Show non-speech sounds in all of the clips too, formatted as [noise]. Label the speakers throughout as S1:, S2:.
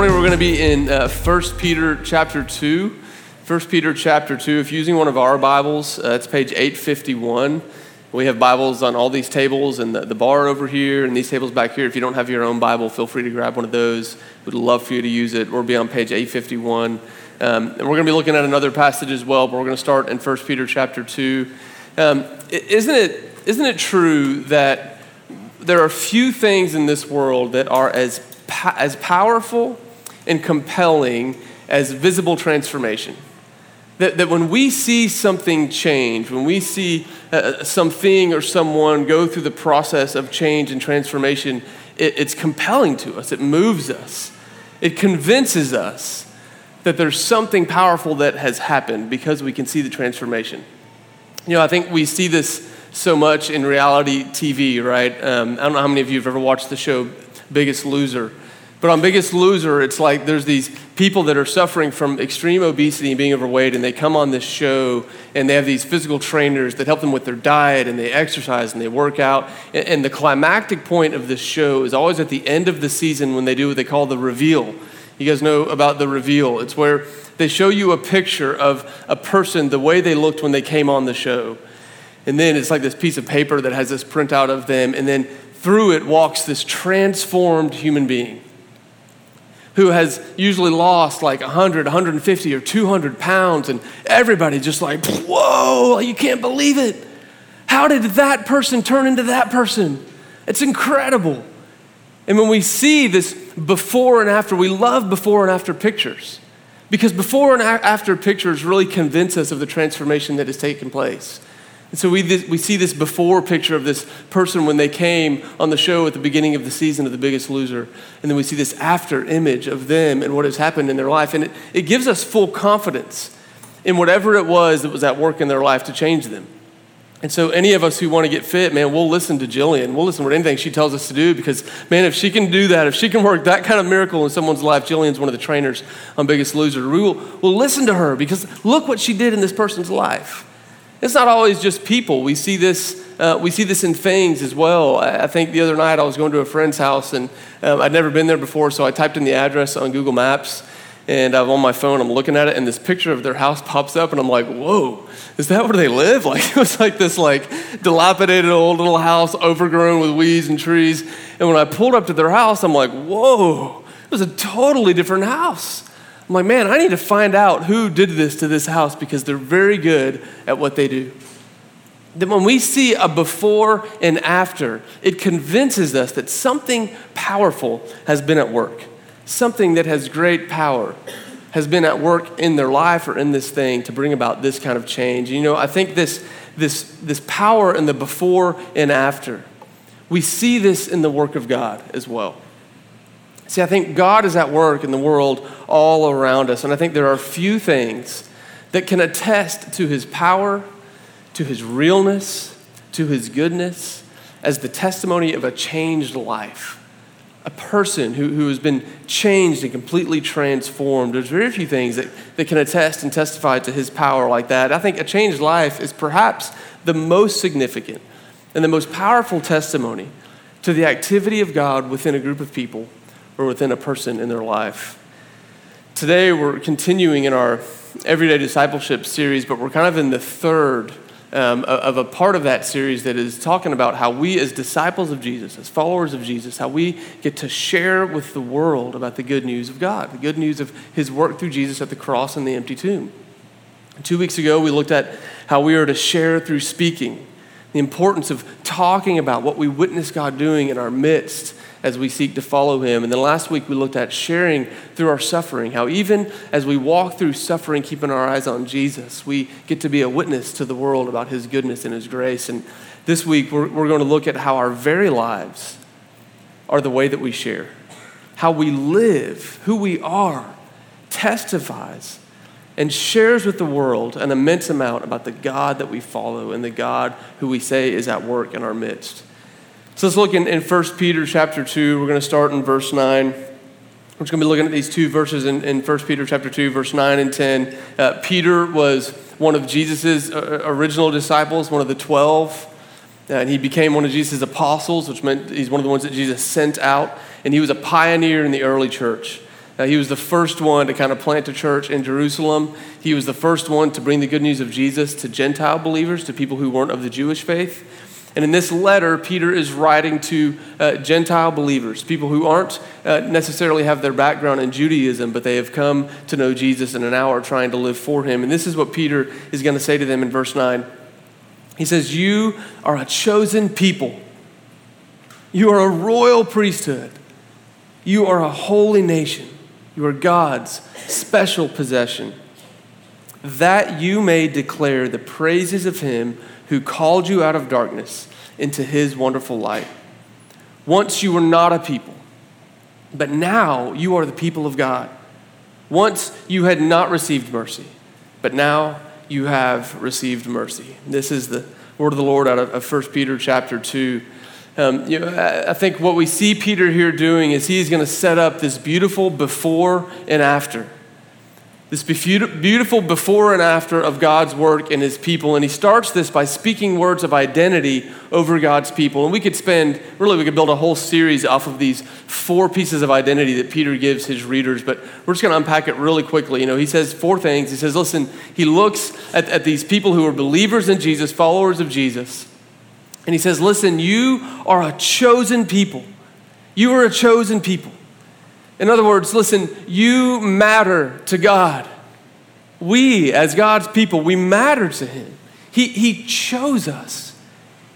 S1: morning we're going to be in uh, 1 Peter chapter 2. 1 Peter chapter 2. If you're using one of our Bibles, uh, it's page 851. We have Bibles on all these tables and the, the bar over here and these tables back here. If you don't have your own Bible, feel free to grab one of those. We'd love for you to use it. We'll be on page 851. Um, and we're going to be looking at another passage as well, but we're going to start in 1 Peter chapter 2. Um, isn't, it, isn't it true that there are few things in this world that are as as powerful and compelling as visible transformation. That, that when we see something change, when we see uh, something or someone go through the process of change and transformation, it, it's compelling to us, it moves us, it convinces us that there's something powerful that has happened because we can see the transformation. You know, I think we see this so much in reality TV, right? Um, I don't know how many of you have ever watched the show Biggest Loser. But on Biggest Loser, it's like there's these people that are suffering from extreme obesity and being overweight, and they come on this show and they have these physical trainers that help them with their diet and they exercise and they work out. And the climactic point of this show is always at the end of the season when they do what they call the reveal. You guys know about the reveal. It's where they show you a picture of a person the way they looked when they came on the show. And then it's like this piece of paper that has this printout of them, and then through it walks this transformed human being who has usually lost like 100, 150, or 200 pounds, and everybody just like, whoa, you can't believe it. How did that person turn into that person? It's incredible. And when we see this before and after, we love before and after pictures because before and after pictures really convince us of the transformation that has taken place. And so we, we see this before picture of this person when they came on the show at the beginning of the season of The Biggest Loser. And then we see this after image of them and what has happened in their life. And it, it gives us full confidence in whatever it was that was at work in their life to change them. And so, any of us who want to get fit, man, we'll listen to Jillian. We'll listen to anything she tells us to do because, man, if she can do that, if she can work that kind of miracle in someone's life, Jillian's one of the trainers on Biggest Loser. We will we'll listen to her because look what she did in this person's life. It's not always just people. We see this, uh, we see this in things as well. I, think the other night I was going to a friend's house and um, I'd never been there before, so I typed in the address on Google Maps and I'm on my phone, I'm looking at it, and this picture of their house [laughs] pops up, and I'm like, whoa, is that where they live? [laughs] Like, it was like this like dilapidated old little house, overgrown with weeds and trees. And when I pulled up to their house, I'm like, whoa, it was a totally different house. I'm like, man, I need to find out who did this to this house because they're very good at what they do. That when we see a before and after, it convinces us that something powerful has been at work. Something that has great power has been at work in their life or in this thing to bring about this kind of change. You know, I think this, this, this power in the before and after, we see this in the work of God as well. See, I think God is at work in the world all around us, and I think there are few things that can attest to his power, to his realness, to his goodness, as the testimony of a changed life. A person who, who has been changed and completely transformed. There's very few things that, that can attest and testify to his power like that. I think a changed life is perhaps the most significant and the most powerful testimony to the activity of God within a group of people or within a person in their life. Today, we're continuing in our Everyday Discipleship series, but we're kind of in the third um, of a part of that series that is talking about how we, as disciples of Jesus, as followers of Jesus, how we get to share with the world about the good news of God, the good news of His work through Jesus at the cross and the empty tomb. Two weeks ago, we looked at how we are to share through speaking, the importance of talking about what we witness God doing in our midst as we seek to follow him. And then last week we looked at sharing through our suffering, how even as we walk through suffering, keeping our eyes on Jesus, we get to be a witness to the world about his goodness and his grace. And this week we're, we're going to look at how our very lives are the way that we share. How we live, who we are, testifies and shares with the world an immense amount about the God that we follow and the God who we say is at work in our midst. So let's look in, in 1 Peter chapter 2. We're going to start in verse 9. We're just going to be looking at these two verses in, in 1 Peter chapter 2, verse 9 and 10. Uh, Peter was one of Jesus' uh, original disciples, one of the 12. Uh, and he became one of Jesus' apostles, which meant he's one of the ones that Jesus sent out. And he was a pioneer in the early church. Uh, he was the first one to kind of plant a church in Jerusalem. He was the first one to bring the good news of Jesus to Gentile believers, to people who weren't of the Jewish faith. And in this letter, Peter is writing to uh, Gentile believers, people who aren't uh, necessarily have their background in Judaism, but they have come to know Jesus and now are trying to live for him. And this is what Peter is going to say to them in verse 9. He says, You are a chosen people, you are a royal priesthood, you are a holy nation, you are God's special possession, that you may declare the praises of him who called you out of darkness into his wonderful light. Once you were not a people, but now you are the people of God. Once you had not received mercy, but now you have received mercy. This is the word of the Lord out of, of 1 Peter chapter 2. Um, you know, I think what we see Peter here doing is he's going to set up this beautiful before and after this beautiful before and after of God's work in his people. And he starts this by speaking words of identity over God's people. And we could spend, really, we could build a whole series off of these four pieces of identity that Peter gives his readers. But we're just going to unpack it really quickly. You know, he says four things. He says, listen, he looks at, at these people who are believers in Jesus, followers of Jesus. And he says, listen, you are a chosen people. You are a chosen people. In other words, listen, you matter to God. We, as God's people, we matter to Him. He, he chose us.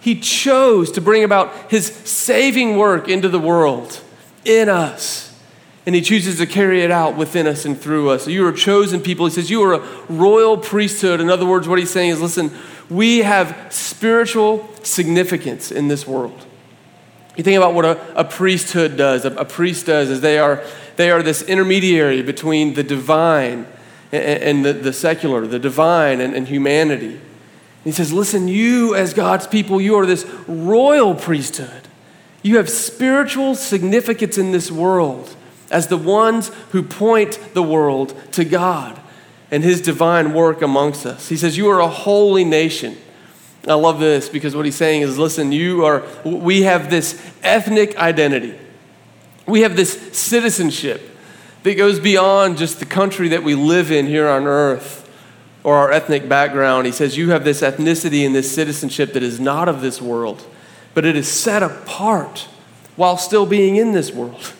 S1: He chose to bring about His saving work into the world in us. And He chooses to carry it out within us and through us. You are chosen people. He says, You are a royal priesthood. In other words, what He's saying is, listen, we have spiritual significance in this world. You think about what a, a priesthood does. A, a, priest does is they are, they are this intermediary between the divine and, and the, the, secular, the divine and, and humanity. And he says, Listen, you as God's people, you are this royal priesthood. You have spiritual significance in this world as the ones who point the world to God and his divine work amongst us. He says, You are a holy nation. I love this because what he's saying is listen, you are, we have this ethnic identity. We have this citizenship that goes beyond just the country that we live in here on earth or our ethnic background. He says, You have this ethnicity and this citizenship that is not of this world, but it is set apart while still being in this world.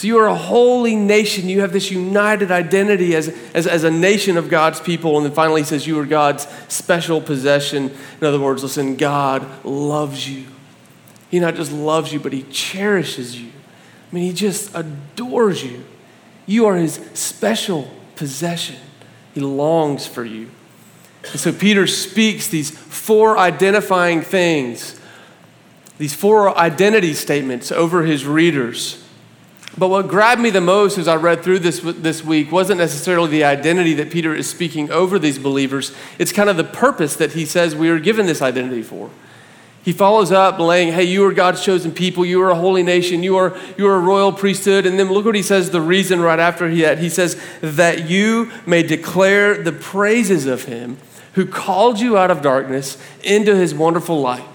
S1: So you are a holy nation. You have this united identity as, as, as a nation of God's people. And then finally, he says, You are God's special possession. In other words, listen, God loves you. He not just loves you, but he cherishes you. I mean, he just adores you. You are his special possession. He longs for you. And so Peter speaks these four identifying things, these four identity statements over his readers. But what grabbed me the most as I read through this this week wasn't necessarily the identity that Peter is speaking over these believers. It's kind of the purpose that he says we are given this identity for. He follows up laying, hey, you are God's chosen people, you are a holy nation, you are, you are a royal priesthood. And then look what he says, the reason right after that. He says, that you may declare the praises of him who called you out of darkness into his wonderful light.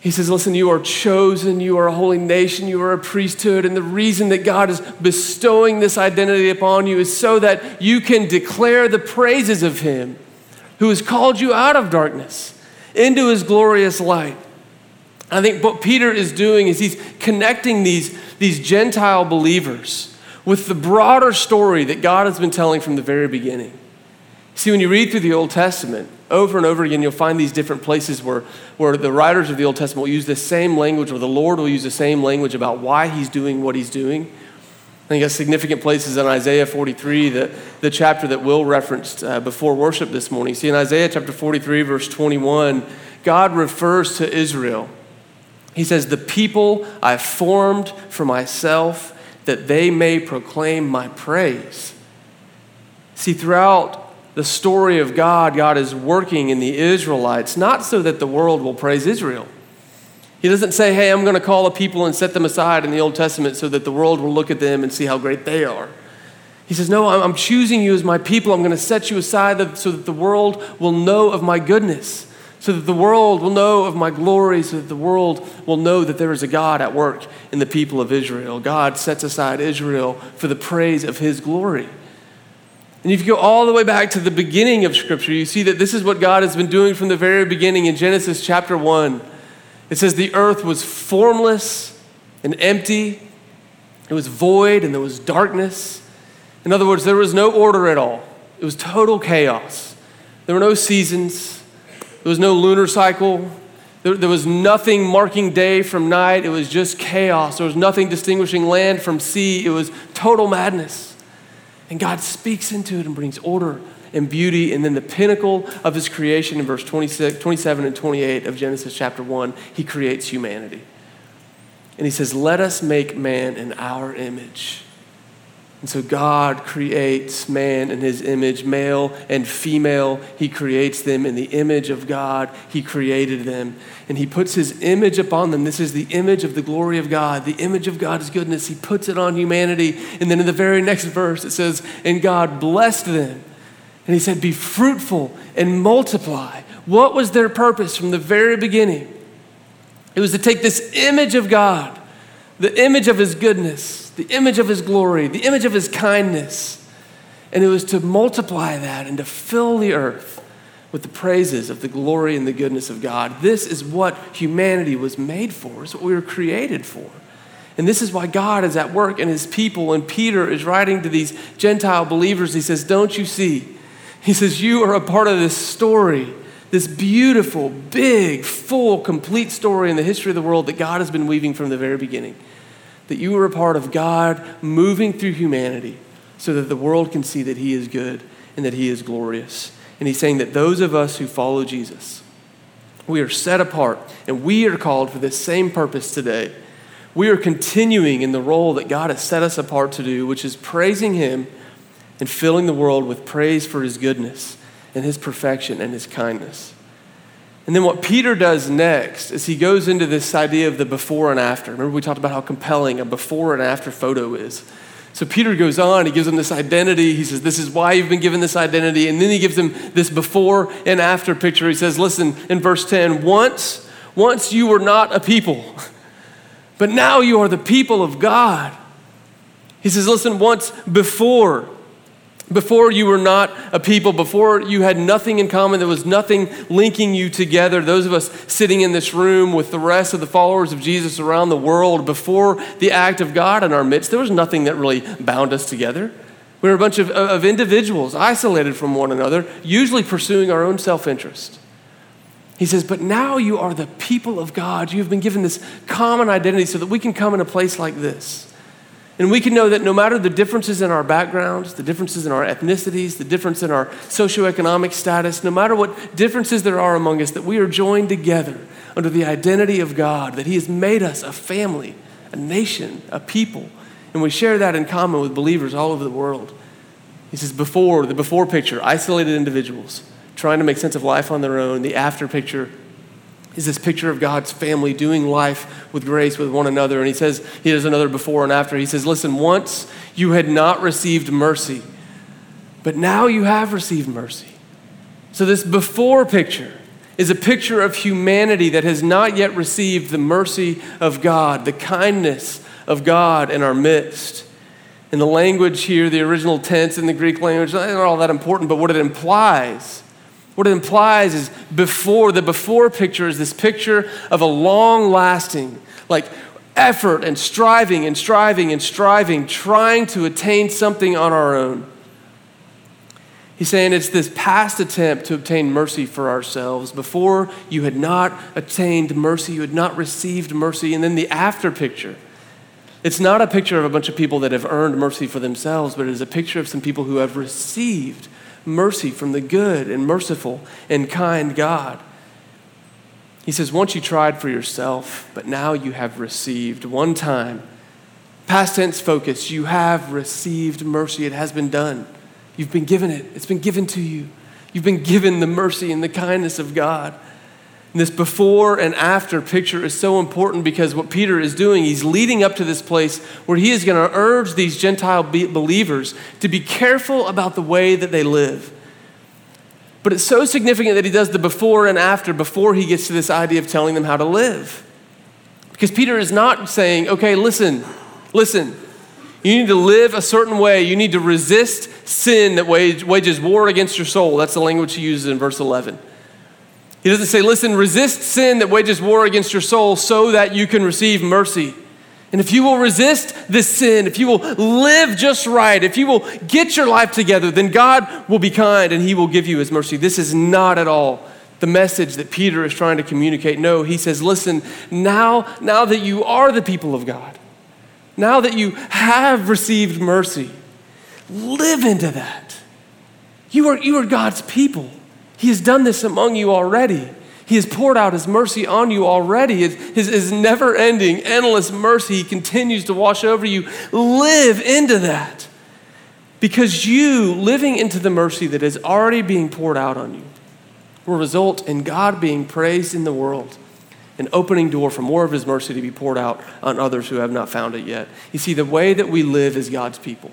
S1: He says, Listen, you are chosen, you are a holy nation, you are a priesthood, and the reason that God is bestowing this identity upon you is so that you can declare the praises of Him who has called you out of darkness into His glorious light. I think what Peter is doing is he's connecting these, these Gentile believers with the broader story that God has been telling from the very beginning. See, when you read through the Old Testament, over and over again, you'll find these different places where, where the writers of the Old Testament will use the same language, or the Lord will use the same language about why he's doing what he's doing. I think a significant places in Isaiah 43, the, the chapter that Will referenced uh, before worship this morning. See, in Isaiah chapter 43, verse 21, God refers to Israel. He says, The people I formed for myself, that they may proclaim my praise. See, throughout the story of God, God is working in the Israelites, not so that the world will praise Israel. He doesn't say, hey, I'm going to call a people and set them aside in the Old Testament so that the world will look at them and see how great they are. He says, no, I'm choosing you as my people. I'm going to set you aside so that the world will know of my goodness, so that the world will know of my glory, so that the world will know that there is a God at work in the people of Israel. God sets aside Israel for the praise of his glory. And if you go all the way back to the beginning of Scripture, you see that this is what God has been doing from the very beginning in Genesis chapter 1. It says, The earth was formless and empty, it was void, and there was darkness. In other words, there was no order at all, it was total chaos. There were no seasons, there was no lunar cycle. There, there, was nothing marking day from night. It was just chaos. There was nothing distinguishing land from sea. It was total madness. And God speaks into it and brings order and beauty. And then the pinnacle of his creation in verse 26, 27 and 28 of Genesis chapter 1, he creates humanity. And he says, Let us make man in our image and so God creates man in his image, male and female. He creates them in the image of God. He created them. And he puts his image upon them. This is the image of the glory of God, the image of God's goodness. He puts it on humanity. And then in the very next verse, it says, And God blessed them. And he said, Be fruitful and multiply. What was their purpose from the very beginning? It was to take this image of God, the image of his goodness the image of his glory, the image of his kindness. And it was to multiply that and to fill the earth with the praises of the glory and the goodness of God. This is what humanity was made for, it's what we were created for. And this is why God is at work in his people. And Peter is writing to these Gentile believers. He says, Don't you see? He says, You are a part of this story, this beautiful, big, full, complete story in the history of the world that God has been weaving from the very beginning that you are a part of God moving through humanity so that the world can see that He is good and that He is glorious. And He's saying that those of us who follow Jesus, we are set apart and we are called for this same purpose today. We are continuing in the role that God has set us apart to do, which is praising Him and filling the world with praise for His goodness and His perfection and His kindness. And then what Peter does next is he goes into this idea of the before and after. Remember, we talked about how compelling a before and after photo is. So Peter goes on, he gives them this identity. He says, This is why you've been given this identity. And then he gives them this before and after picture. He says, Listen, in verse 10, once, once you were not a people, but now you are the people of God. He says, Listen, once before, before you were not a people, before you had nothing in common, there was nothing linking you together. Those of us sitting in this room with the rest of the followers of Jesus around the world, before the act of God in our midst, there was nothing that really bound us together. We were a bunch of, of individuals isolated from one another, usually pursuing our own self interest. He says, But now you are the people of God. You have been given this common identity so that we can come in a place like this and we can know that no matter the differences in our backgrounds, the differences in our ethnicities, the difference in our socioeconomic status, no matter what differences there are among us, that we are joined together under the identity of God, that He has made us a family, a nation, a people. And we share that in common with believers all over the world. He says, before, the before picture, isolated individuals trying to make sense of life on their own, the after picture, is this picture of God's family doing life with grace with one another. And he says, he does another before and after. He says, Listen, once you had not received mercy, but now you have received mercy. So, this before picture is a picture of humanity that has not yet received the mercy of God, the kindness of God in our midst. And the language here, the original tense in the Greek language, not all that important, but what it implies what it implies is before, the before picture is this picture of a long lasting, like effort and striving and striving and striving, trying to attain something on our own. He's saying it's this past attempt to obtain mercy for ourselves. Before you had not attained mercy, you had not received mercy. And then the after picture. It's not a picture of a bunch of people that have earned mercy for themselves, but it is a picture of some people who have received mercy from the good and merciful and kind God. He says, Once you tried for yourself, but now you have received one time. Past tense focus, you have received mercy. It has been done. You've been given it, it's been given to you. You've been given the mercy and the kindness of God. This before and after picture is so important because what Peter is doing, he's leading up to this place where he is going to urge these Gentile believers to be careful about the way that they live. But it's so significant that he does the before and after before he gets to this idea of telling them how to live. Because Peter is not saying, okay, listen, listen, you need to live a certain way. You need to resist sin that wages war against your soul. That's the language he uses in verse 11. He doesn't say, listen, resist sin that wages war against your soul so that you can receive mercy. And if you will resist this sin, if you will live just right, if you will get your life together, then God will be kind and He will give you His mercy. This is not at all the message that Peter is trying to communicate. No, he says, listen, now, now that you are the people of God, now that you have received mercy, live into that. You are, you are God's people. He has done this among you already. He has poured out his mercy on you already. His, his, never ending, endless mercy, continues to wash over you. Live into that. Because you living into the mercy that is already being poured out on you will result in God being praised in the world and opening door for more of his mercy to be poured out on others who have not found it yet. You see, the way that we live as God's people,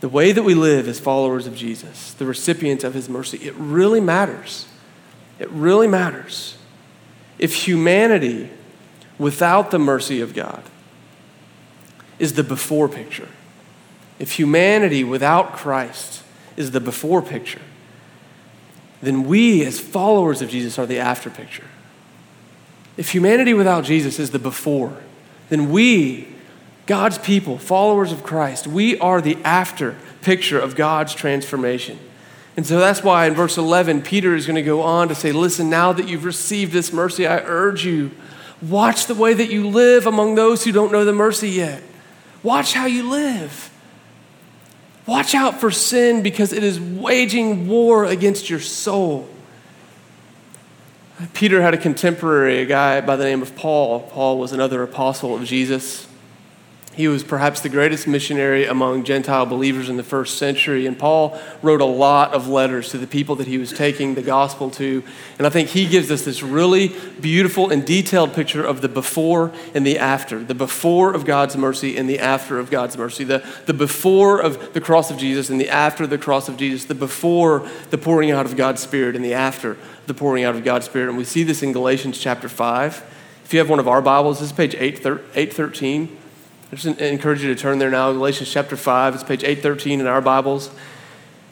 S1: the way that we live as followers of Jesus, the recipients of his mercy, it really matters. It really matters. If humanity without the mercy of God is the before picture, if humanity without Christ is the before picture, then we as followers of Jesus are the after picture. If humanity without Jesus is the before, then we, God's people, followers of Christ, we are the after picture of God's transformation. And so that's why in verse 11, Peter is going to go on to say, Listen, now that you've received this mercy, I urge you, watch the way that you live among those who don't know the mercy yet. Watch how you live. Watch out for sin because it is waging war against your soul. Peter had a contemporary, a guy by the name of Paul. Paul was another apostle of Jesus. He was perhaps the greatest missionary among Gentile believers in the first century. And Paul wrote a lot of letters to the people that he was taking the gospel to. And I think he gives us this really beautiful and detailed picture of the before and the after the before of God's mercy and the after of God's mercy. The, the before of the cross of Jesus and the after the cross of Jesus. The before the pouring out of God's Spirit and the after the pouring out of God's Spirit. And we see this in Galatians chapter 5. If you have one of our Bibles, this is page 813. I just encourage you to turn there now, Galatians chapter 5. It's page 813 in our Bibles.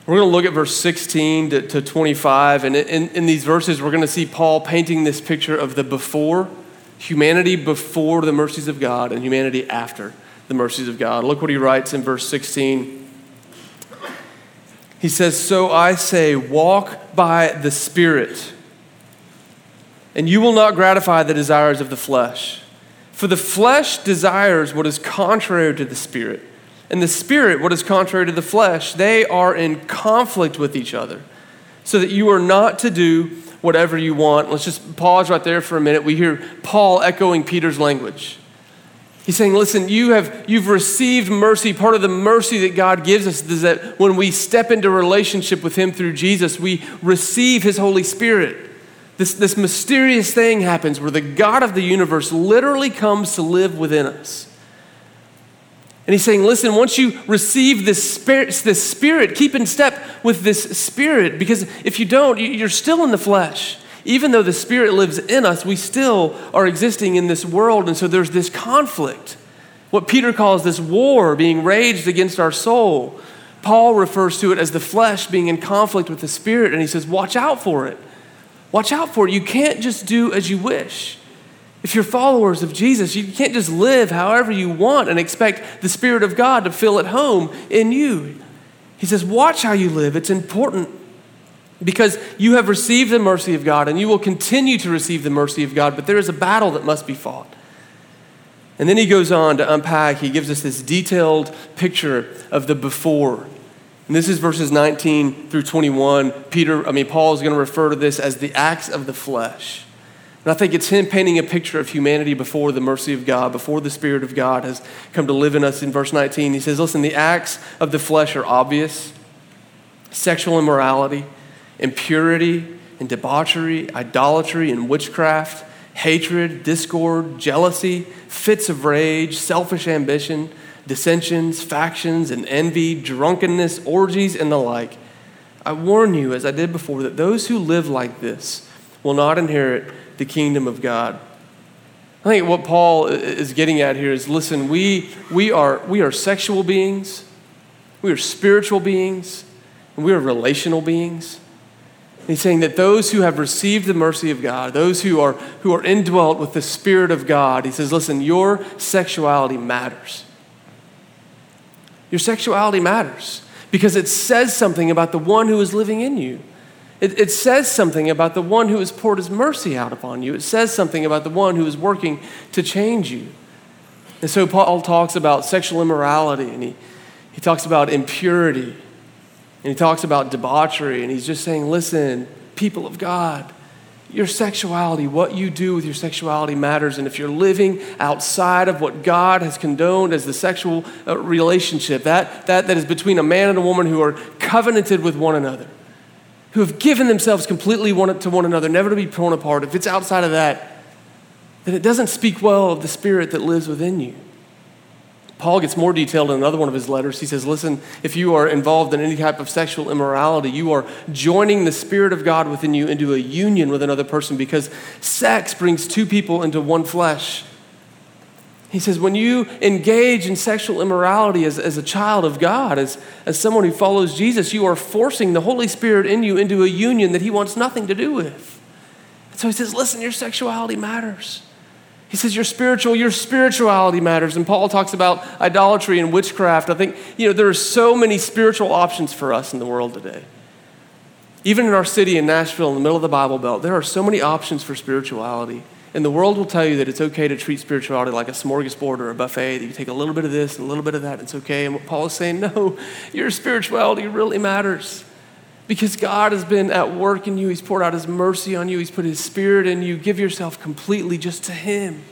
S1: We're going to look at verse 16 to, to 25. And in, in these verses, we're going to see Paul painting this picture of the before, humanity before the mercies of God, and humanity after the mercies of God. Look what he writes in verse 16. He says, So I say, walk by the Spirit, and you will not gratify the desires of the flesh. For the flesh desires what is contrary to the spirit, and the spirit what is contrary to the flesh. They are in conflict with each other, so that you are not to do whatever you want. Let's just pause right there for a minute. We hear Paul echoing Peter's language. He's saying, listen, you have you've received mercy. Part of the mercy that God gives us is that when we step into relationship with Him through Jesus, we receive His Holy Spirit this, this mysterious thing happens where the God of the universe literally comes to live within us. And he's saying, listen, once you receive this spirit, this spirit, keep in step with this spirit, because if you don't, you're still in the flesh. Even though the spirit lives in us, we still are existing in this world. And so there's this conflict. What Peter calls this war being raged against our soul. Paul refers to it as the flesh being in conflict with the spirit, and he says, watch out for it. Watch out for it. You can't just do as you wish. If you're followers of Jesus, you can't just live however you want and expect the Spirit of God to feel at home in you. He says, Watch how you live. It's important because you have received the mercy of God and you will continue to receive the mercy of God, but there is a battle that must be fought. And then he goes on to unpack, he gives us this detailed picture of the before and this is verses 19 through 21. Peter, I mean, Paul is going to refer to this as the acts of the flesh. And I think it's him painting a picture of humanity before the mercy of God, before the Spirit of God has come to live in us. In verse 19, he says, Listen, the acts of the flesh are obvious sexual immorality, impurity, and debauchery, idolatry, and witchcraft, hatred, discord, jealousy, fits of rage, selfish ambition dissensions, factions, and envy, drunkenness, orgies, and the like. I warn you, as I did before, that those who live like this will not inherit the kingdom of God. I think what Paul is getting at here is listen, we, we, are, we are sexual beings, we are spiritual beings, and we are relational beings. He's saying that those who have received the mercy of God, those who are, who are indwelt with the Spirit of God, he says, listen, your sexuality matters. Your sexuality matters because it says something about the one who is living in you. It, it, says something about the one who has poured his mercy out upon you. It says something about the one who is working to change you. And so Paul talks about sexual immorality and he, he talks about impurity and he talks about debauchery. And he's just saying, listen, people of God, your sexuality, what you do with your sexuality matters. And if you're living outside of what God has condoned as the sexual uh, relationship, that, that, that is between a man and a woman who are covenanted with one another, who have given themselves completely one, to one another, never to be torn apart, if it's outside of that, then it doesn't speak well of the spirit that lives within you. Paul gets more detailed in another one of his letters. He says, Listen, if you are involved in any type of sexual immorality, you are joining the Spirit of God within you into a union with another person because sex brings two people into one flesh. He says, when you engage in sexual immorality as, as a child of God, as, as someone who follows Jesus, you are forcing the Holy Spirit in you into a union that He wants nothing to do with. And so he says, listen, your sexuality matters. He says your spiritual, your spirituality matters. And Paul talks about idolatry and witchcraft. I think, you know, there are so many spiritual options for us in the world today. Even in our city in Nashville, in the middle of the Bible Belt, there are so many options for spirituality. And the world will tell you that it's okay to treat spirituality like a smorgasbord or a buffet, that you take a little bit of this and a little bit of that, it's okay. And what Paul is saying, [laughs] no, your spirituality really matters. Because God has been at work in you. He's poured out His mercy on you. He's put His Spirit in you. Give yourself completely just to Him.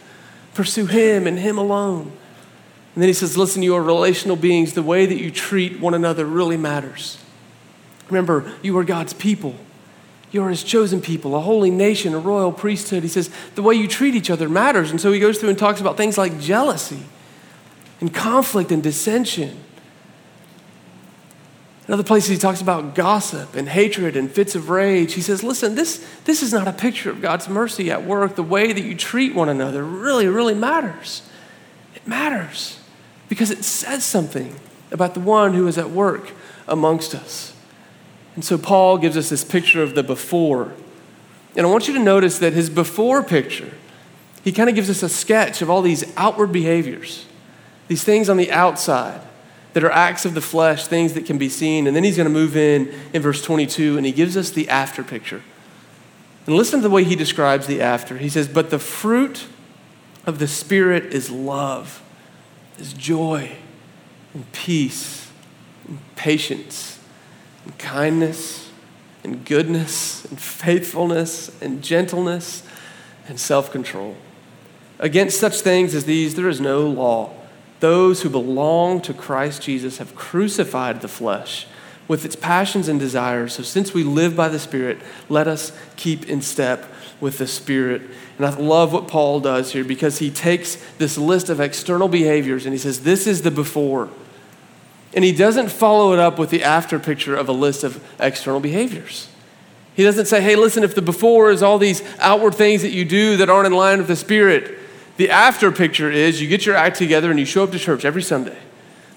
S1: Pursue Him and Him alone. And then He says, Listen, you are relational beings. The way that you treat one another really matters. Remember, you are God's people. You are his chosen people, a holy nation, a royal priesthood. He says the way you treat each other matters. And so he goes through and talks about things like jealousy and conflict and dissension. In other places, he talks about gossip and hatred and fits of rage. He says, Listen, this, this is not a picture of God's mercy at work. The way that you treat one another really, really matters. It matters because it says something about the one who is at work amongst us. And so Paul gives us this picture of the before. And I want you to notice that his before picture, he kind of gives us a sketch of all these outward behaviors, these things on the outside that are acts of the flesh, things that can be seen. And then he's going to move in in verse 22 and he gives us the after picture. And listen to the way he describes the after. He says, But the fruit of the Spirit is love, is joy, and peace, and patience and kindness and goodness and faithfulness and gentleness and self control. Against such things as these, there is no law. Those who belong to Christ Jesus have crucified the flesh with its passions and desires. So, since we live by the Spirit, let us keep in step with the Spirit. And I love what Paul does here because he takes this list of external behaviors and he says, This is the before. And he doesn't follow it up with the after picture of a list of external behaviors. He doesn't say, hey, listen, if the before is all these outward things that you do that aren't in line with the Spirit, the after picture is you get your act together and you show up to church every Sunday.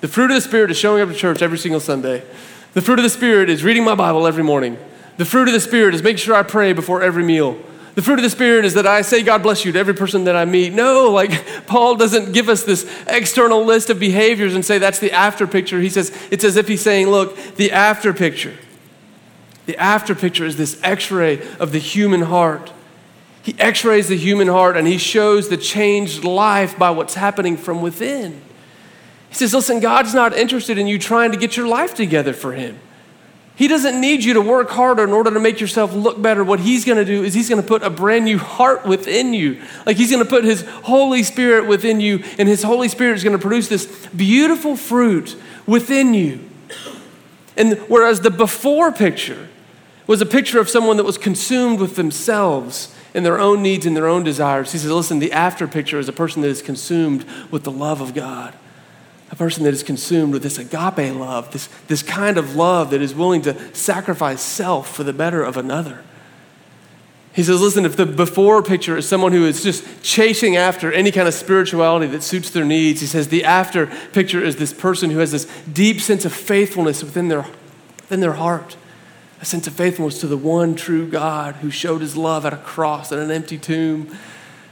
S1: The fruit of the Spirit is showing up to church every single Sunday. The fruit of the Spirit is reading my Bible every morning. The fruit of the Spirit is making sure I pray before every meal. The fruit of the Spirit is that I say God bless you to every person that I meet. No, like [laughs] Paul doesn't give us this external list of behaviors and say that's the after picture. He says it's as if he's saying, look, the after picture. The after picture is this x ray of the human heart. He x rays the human heart and he shows the changed life by what's happening from within. He says, listen, God's not interested in you trying to get your life together for him. He doesn't need you to work harder in order to make yourself look better. What He's going to do is He's going to put a brand new heart within you. Like He's going to put His Holy Spirit within you, and His Holy Spirit is going to produce this beautiful fruit within you. And whereas the before picture was a picture of someone that was consumed with themselves and their own needs and their own desires, He says, listen, the after picture is a person that is consumed with the love of God. A person that is consumed with this agape love, this, this kind of love that is willing to sacrifice self for the better of another. He says, listen, if the before picture is someone who is just chasing after any kind of spirituality that suits their needs, he says the after picture is this person who has this deep sense of faithfulness within their, within their heart, a sense of faithfulness to the one true God who showed his love at a cross and an empty tomb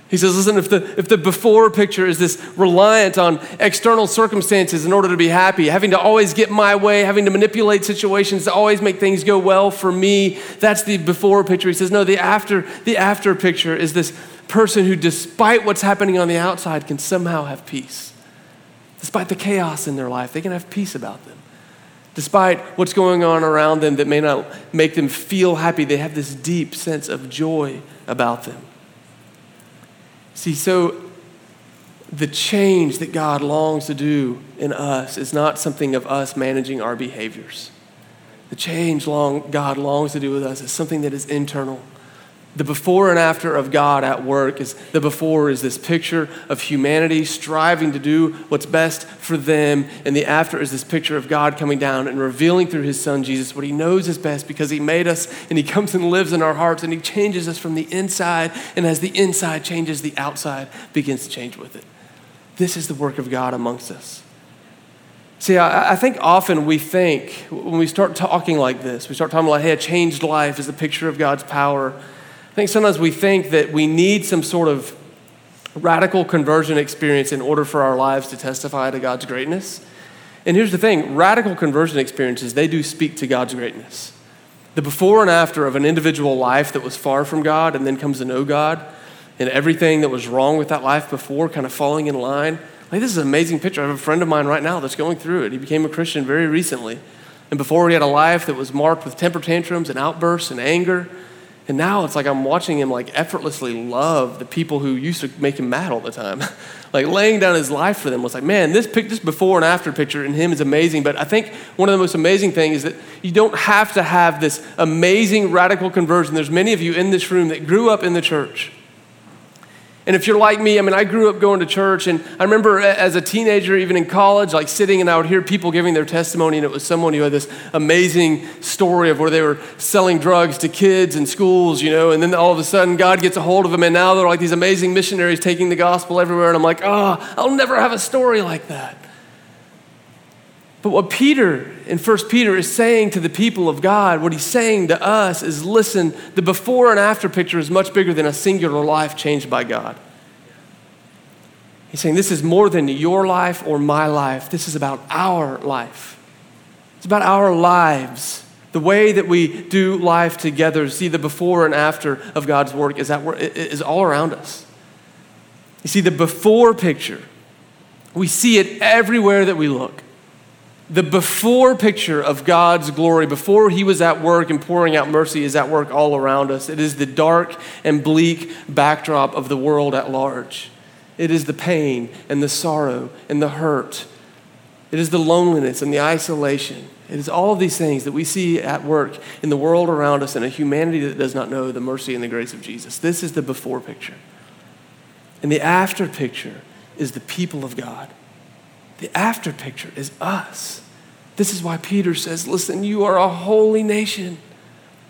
S1: he says, listen, if the, if the before picture is this reliant on external circumstances in order to be happy, having to always get my way, having to manipulate situations to always make things go well for me, that's the before picture. He says, no, the after, the after picture is this person who, despite what's happening on the outside, can somehow have peace. Despite the chaos in their life, they can have peace about them. Despite what's going on around them that may not make them feel happy, they have this deep sense of joy about them. See, so the change that God longs to do in us is not something of us managing our behaviors. The change long, God longs to do with us is something that is internal. The before and after of God at work is the before is this picture of humanity striving to do what's best for them, and the after is this picture of God coming down and revealing through his son Jesus what he knows is best because he made us and he comes and lives in our hearts and he changes us from the inside, and as the inside changes, the outside begins to change with it. This is the work of God amongst us. See, I, I, think often we think when we start talking like this, we start talking like, hey, a changed life is a picture of God's power think sometimes we think that we need some sort of radical conversion experience in order for our lives to testify to God's greatness. And here's the thing radical conversion experiences, they do speak to God's greatness. The before and after of an individual life that was far from God and then comes to know God, and everything that was wrong with that life before kind of falling in line. Like, this is an amazing picture. I have a friend of mine right now that's going through it. He became a Christian very recently. And before he had a life that was marked with temper tantrums and outbursts and anger. And now it's like I'm watching him like effortlessly love the people who used to make him mad all the time. [laughs] like laying down his life for them was like, man, this pic, this before and after picture in him is amazing. But I think one of the most amazing things is that you don't have to have this amazing radical conversion. There's many of you in this room that grew up in the church and if you're like me, I mean, I grew up going to church, and I remember as a teenager, even in college, like sitting and I would hear people giving their testimony, and it was someone who had this amazing story of where they were selling drugs to kids in schools, you know, and then all of a sudden God gets a hold of them, and now they're like these amazing missionaries taking the gospel everywhere, and I'm like, oh, I'll never have a story like that. But what Peter in 1 Peter is saying to the people of God, what he's saying to us is listen, the before and after picture is much bigger than a singular life changed by God. He's saying this is more than your life or my life. This is about our life. It's about our lives. The way that we do life together, see the before and after of God's work is, that is all around us. You see, the before picture, we see it everywhere that we look the before picture of God's glory, before He was at work and pouring out mercy, is at work all around us. It is the dark and bleak backdrop of the world at large. It is the pain and the sorrow and the hurt. It is the loneliness and the isolation. It is all of these things that we see at work in the world around us and a humanity that does not know the mercy and the grace of Jesus. This is the before picture. And the after picture is the people of God the after picture is us. This is why Peter says, Listen, you are a holy nation,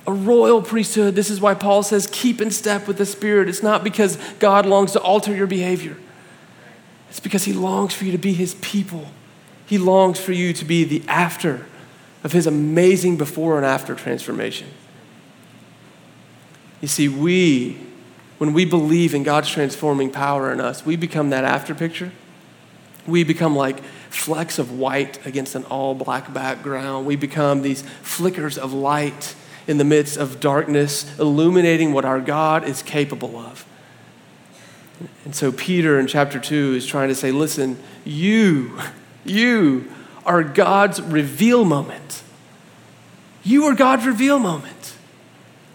S1: a royal priesthood. This is why Paul says, Keep in step with the Spirit. It's not because God longs to alter your behavior, it's because he longs for you to be his people. He longs for you to be the after of his amazing before and after transformation. You see, we, when we believe in God's transforming power in us, we become that after picture we become like flecks of white against an all black background. We become these flickers of light in the midst of darkness, illuminating what our God is capable of. And so, Peter in chapter 2 is trying to say, listen, you, you are God's reveal moment. You are God's reveal moment.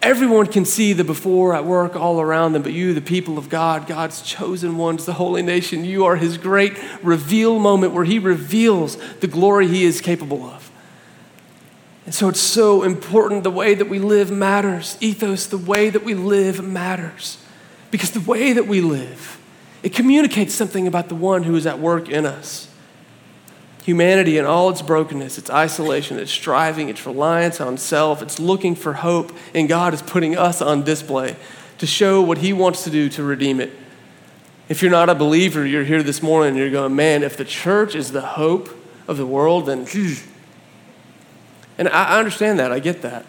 S1: Everyone can see the before at work all around them, but you, the people of God, God's chosen ones, the holy nation, you are his great reveal moment where he reveals the glory he is capable of. And so it's so important. The way that we live matters. Ethos, the way that we live matters. Because the way that we live, it communicates something about the one who is at work in us. Humanity in all its brokenness, its isolation, its striving, its reliance on self, its looking for hope, and God is putting us on display to show what He wants to do to redeem it. If you're not a believer, you're here this morning and you're going, man, if the church is the hope of the world, then. [clears throat] And I understand that, I get that.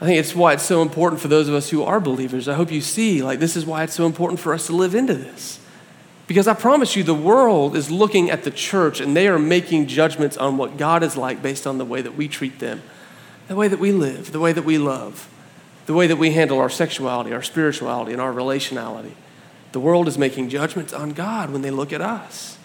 S1: I think it's why it's so important for those of us who are believers. I hope you see, like, this is why it's so important for us to live into this. Because I promise you, the world is looking at the church and they are making judgments on what God is like based on the way that we treat them, the way that we live, the way that we love, the way that we handle our sexuality, our spirituality, and our relationality. The world is making judgments on God when they look at us.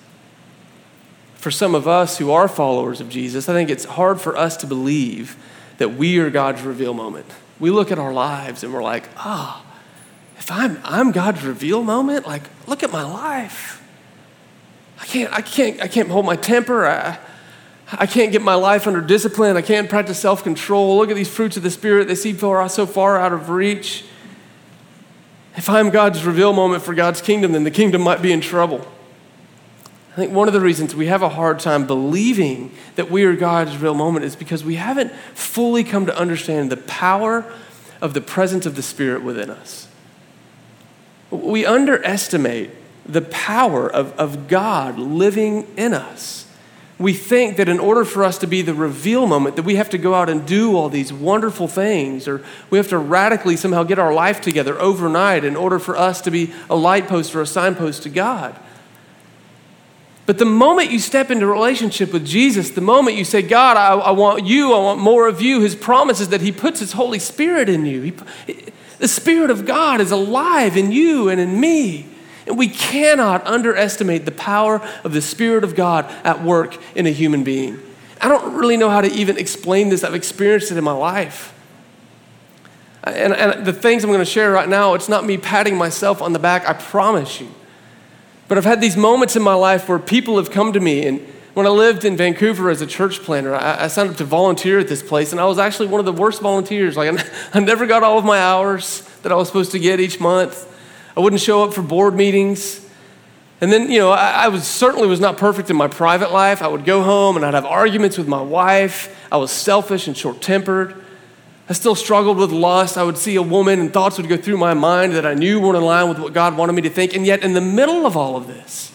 S1: For some of us who are followers of Jesus, I think it's hard for us to believe that we are God's reveal moment. We look at our lives and we're like, ah, oh, if I'm, I'm God's reveal moment, like, look at my life. I can't, I can't, I can't hold my temper. I, I can't get my life under discipline. I can't practice self control. Look at these fruits of the Spirit. They seem so far out of reach. If I'm God's reveal moment for God's kingdom, then the kingdom might be in trouble. I think one of the reasons we have a hard time believing that we are God's real moment is because we haven't fully come to understand the power of the presence of the Spirit within us. We underestimate the power of, of God living in us. We think that in order for us to be the reveal moment, that we have to go out and do all these wonderful things, or we have to radically somehow get our life together overnight in order for us to be a light post or a signpost to God. But the moment you step into relationship with Jesus, the moment you say, God, I, I want you, I want more of you, his promise is that he puts his Holy Spirit in you. He, the Spirit of God is alive in you and in me. And we cannot underestimate the power of the Spirit of God at work in a human being. I don't really know how to even explain this. I've experienced it in my life. And, and the things I'm going to share right now, it's not me patting myself on the back, I promise you. But I've had these moments in my life where people have come to me and when I lived in Vancouver as a church planter, I, I, signed up to volunteer at this place, and I was actually one of the worst volunteers. Like, I, [laughs] I never got all of my hours that I was supposed to get each month. I wouldn't show up for board meetings. And then, you know, I, I was certainly was not perfect in my private life. I would go home and I'd have arguments with my wife. I was selfish and short tempered. I still struggled with lust. I would see a woman and thoughts would go through my mind that I knew weren't in line with what God wanted me to think. And yet, in the middle of all of this,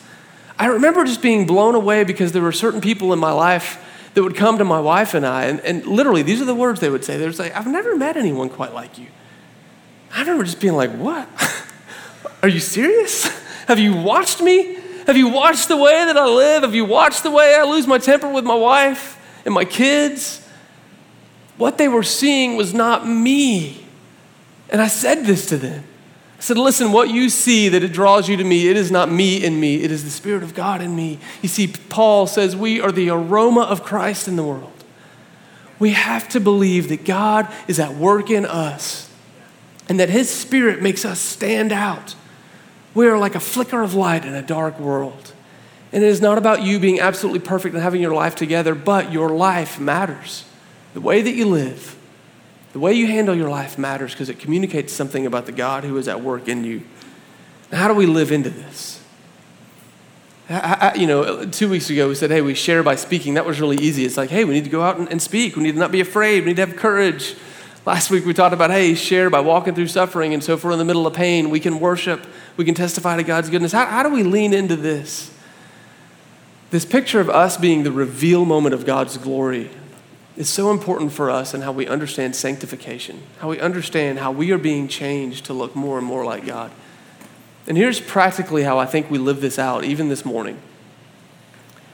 S1: I remember just being blown away because there were certain people in my life that would come to my wife and I, and, and literally, these are the words they would say. They would say, I've never met anyone quite like you. I remember just being like, What? [laughs] Are you serious? Have you watched me? Have you watched the way that I live? Have you watched the way I lose my temper with my wife and my kids? What they were seeing was not me. And I said this to them. Said, Listen, what you see that it draws you to me, it is not me in me, it is the Spirit of God in me. You see, Paul says we are the aroma of Christ in the world. We have to believe that God is at work in us and that His Spirit makes us stand out. We are like a flicker of light in a dark world. And it is not about you being absolutely perfect and having your life together, but your life matters. The way that you live, the way you handle your life matters because it communicates something about the God who is at work in you. Now, how do we live into this? I, I, you know, two weeks ago we said, hey, we share by speaking. That was really easy. It's like, hey, we need to go out and, and speak. We need to not be afraid. We need to have courage. Last week we talked about, hey, share by walking through suffering. And so if we're in the middle of pain, we can worship, we can testify to God's goodness. How, how do we lean into this? This picture of us being the reveal moment of God's glory is so important for us and how we understand sanctification, how we understand how we are being changed to look more and more like God. And here's practically how I think we live this out, even this morning.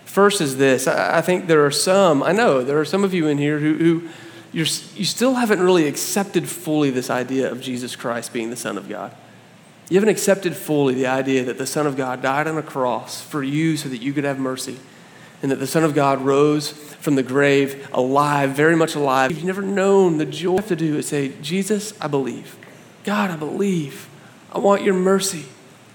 S1: First is this I think there are some, I know there are some of you in here who, who you still haven't really accepted fully this idea of Jesus Christ being the Son of God. You haven't accepted fully the idea that the Son of God died on a cross for you so that you could have mercy and that the Son of God rose from the grave alive, very much alive. If you've never known the joy you have to do is say, Jesus, I believe. God, I believe. I want your mercy.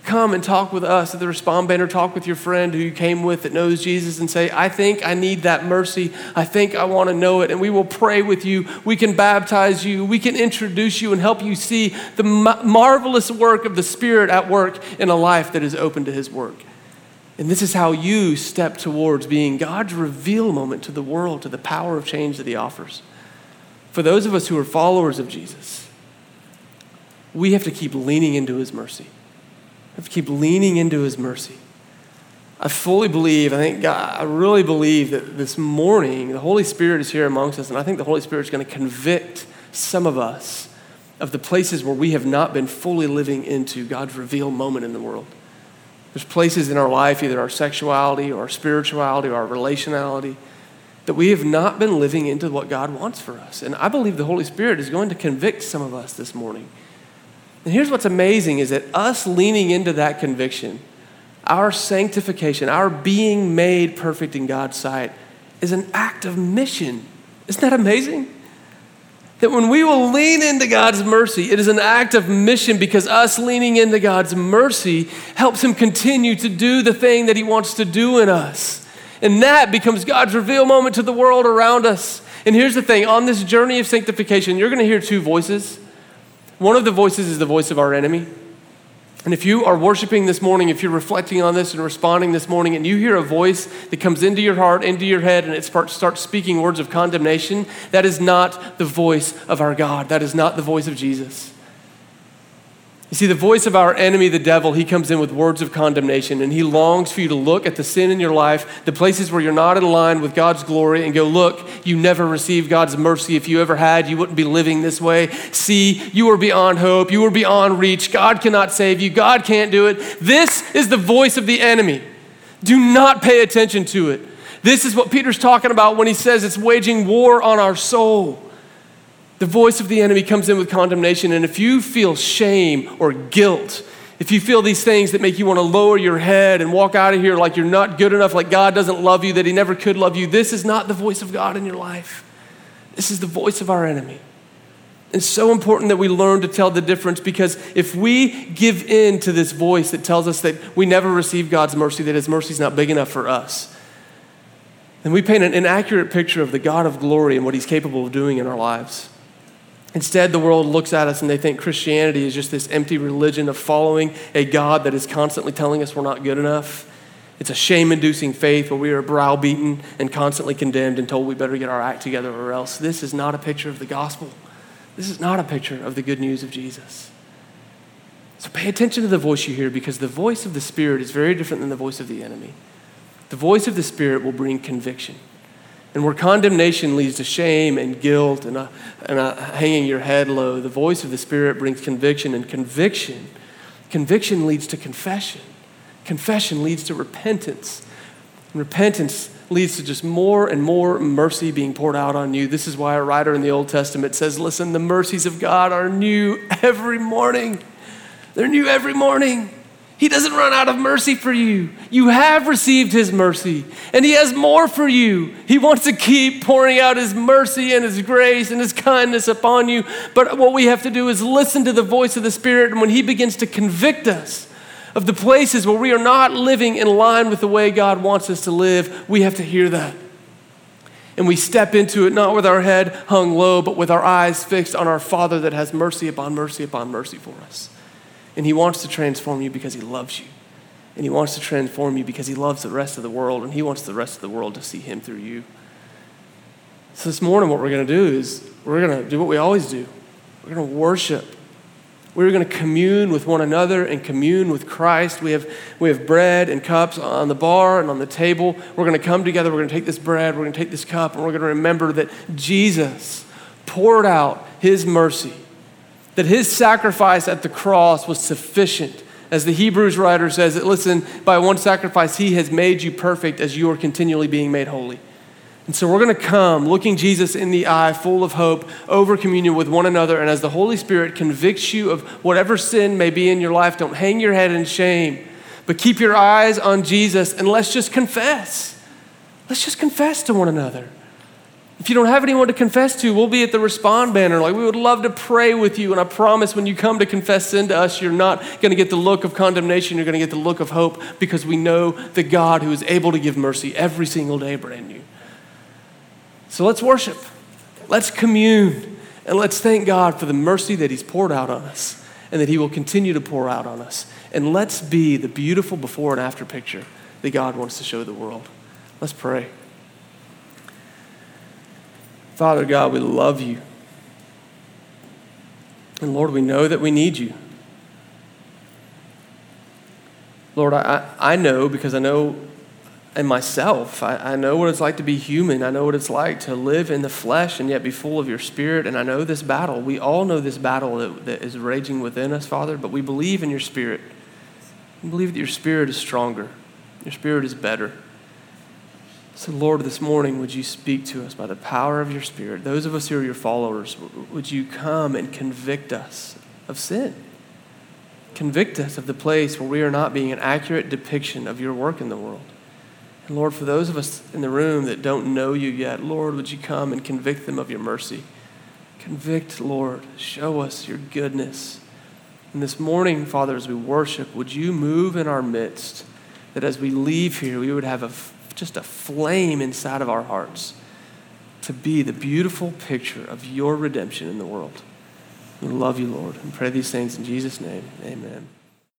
S1: Come and talk with us at the Respond banner. Talk with your friend who you came with that knows Jesus and say, I think I need that mercy. I think I want to know it. And we will pray with you. We can baptize you. We can introduce you and help you see the marvelous work of the Spirit at work in a life that is open to His work. And this is how you step towards being God's reveal moment to the world, to the power of change that He offers. For those of us who are followers of Jesus, we have to keep leaning into His mercy. We have to keep leaning into His mercy. I fully believe, I think God, I really believe that this morning the Holy Spirit is here amongst us, and I think the Holy Spirit is going to convict some of us of the places where we have not been fully living into God's reveal moment in the world. There's places in our life, either our sexuality or our spirituality or our relationality, that we have not been living into what God wants for us. And I believe the Holy Spirit is going to convict some of us this morning. And here's what's amazing is that us leaning into that conviction, our sanctification, our being made perfect in God's sight, is an act of mission. Isn't that amazing? That when we will lean into God's mercy, it is an act of mission because us leaning into God's mercy helps Him continue to do the thing that He wants to do in us. And that becomes God's reveal moment to the world around us. And here's the thing on this journey of sanctification, you're going to hear two voices. One of the voices is the voice of our enemy. And if you are worshiping this morning, if you're reflecting on this and responding this morning, and you hear a voice that comes into your heart, into your head, and it starts speaking words of condemnation, that is not the voice of our God. That is not the voice of Jesus. You see, the voice of our enemy, the devil, he comes in with words of condemnation, and he longs for you to look at the sin in your life, the places where you're not in line with God's glory, and go, Look, you never received God's mercy. If you ever had, you wouldn't be living this way. See, you are beyond hope. You are beyond reach. God cannot save you. God can't do it. This is the voice of the enemy. Do not pay attention to it. This is what Peter's talking about when he says it's waging war on our soul. The voice of the enemy comes in with condemnation, and if you feel shame or guilt, if you feel these things that make you want to lower your head and walk out of here like you're not good enough, like God doesn't love you, that He never could love you, this is not the voice of God in your life. This is the voice of our enemy. It's so important that we learn to tell the difference because if we give in to this voice that tells us that we never receive God's mercy, that His mercy is not big enough for us, then we paint an inaccurate picture of the God of glory and what He's capable of doing in our lives. Instead, the world looks at us and they think Christianity is just this empty religion of following a God that is constantly telling us we're not good enough. It's a shame inducing faith where we are browbeaten and constantly condemned and told we better get our act together or else. This is not a picture of the gospel. This is not a picture of the good news of Jesus. So pay attention to the voice you hear because the voice of the Spirit is very different than the voice of the enemy. The voice of the Spirit will bring conviction. And where condemnation leads to shame and guilt and, a, and a hanging your head low, the voice of the Spirit brings conviction, and conviction, conviction leads to confession. Confession leads to repentance. And repentance leads to just more and more mercy being poured out on you. This is why a writer in the Old Testament says, Listen, the mercies of God are new every morning. They're new every morning. He doesn't run out of mercy for you. You have received His mercy, and He has more for you. He wants to keep pouring out His mercy and His grace and His kindness upon you. But what we have to do is listen to the voice of the Spirit, and when He begins to convict us of the places where we are not living in line with the way God wants us to live, we have to hear that. And we step into it not with our head hung low, but with our eyes fixed on our Father that has mercy upon mercy upon mercy for us. And He wants to transform you because He loves you. And He wants to transform you because He loves the rest of the world, and He wants the rest of the world to see Him through you. So, this morning, what we're going to do is we're going to do what we always do we're going to worship. We're going to commune with one another and commune with Christ. We have, we have bread and cups on the bar and on the table. We're going to come together. We're going to take this bread, we're going to take this cup, and we're going to remember that Jesus poured out his mercy that his sacrifice at the cross was sufficient. As the Hebrews writer says, that listen, by one sacrifice, he has made you perfect as you are continually being made holy. And so we're going to come looking Jesus in the eye, full of hope, over communion with one another. And as the Holy Spirit convicts you of whatever sin may be in your life, don't hang your head in shame, but keep your eyes on Jesus and let's just confess. Let's just confess to one another. If you don't have anyone to confess to, we'll be at the respond banner. Like, we would love to pray with you. And I promise when you come to confess sin to us, you're not going to get the look of condemnation. You're going to get the look of hope because we know the God who is able to give mercy every single day, brand new. So let's worship. Let's commune. And let's thank God for the mercy that He's poured out on us and that He will continue to pour out on us. And let's be the beautiful before and after picture that God wants to show the world. Let's pray. Father God, we love you. And Lord, we know that we need you. Lord, I, I know because I know in myself. I, I know what it's like to be human. I know what it's like to live in the flesh and yet be full of your spirit. And I know this battle. We all know this battle that, that is raging within us, Father, but we believe in your spirit. We believe that your spirit is stronger, your spirit is better. So, Lord, this morning, would you speak to us by the power of your Spirit? Those of us who are your followers, would you come and convict us of sin? Convict us of the place where we are not being an accurate depiction of your work in the world. And Lord, for those of us in the room that don't know you yet, Lord, would you come and convict them of your mercy? Convict, Lord. Show us your goodness. And this morning, Father, as we worship, would you move in our midst that as we leave here, we would have a, just a flame inside of our hearts to be the beautiful picture of your redemption in the world. We love you, Lord, and pray these things in Jesus' name. Amen.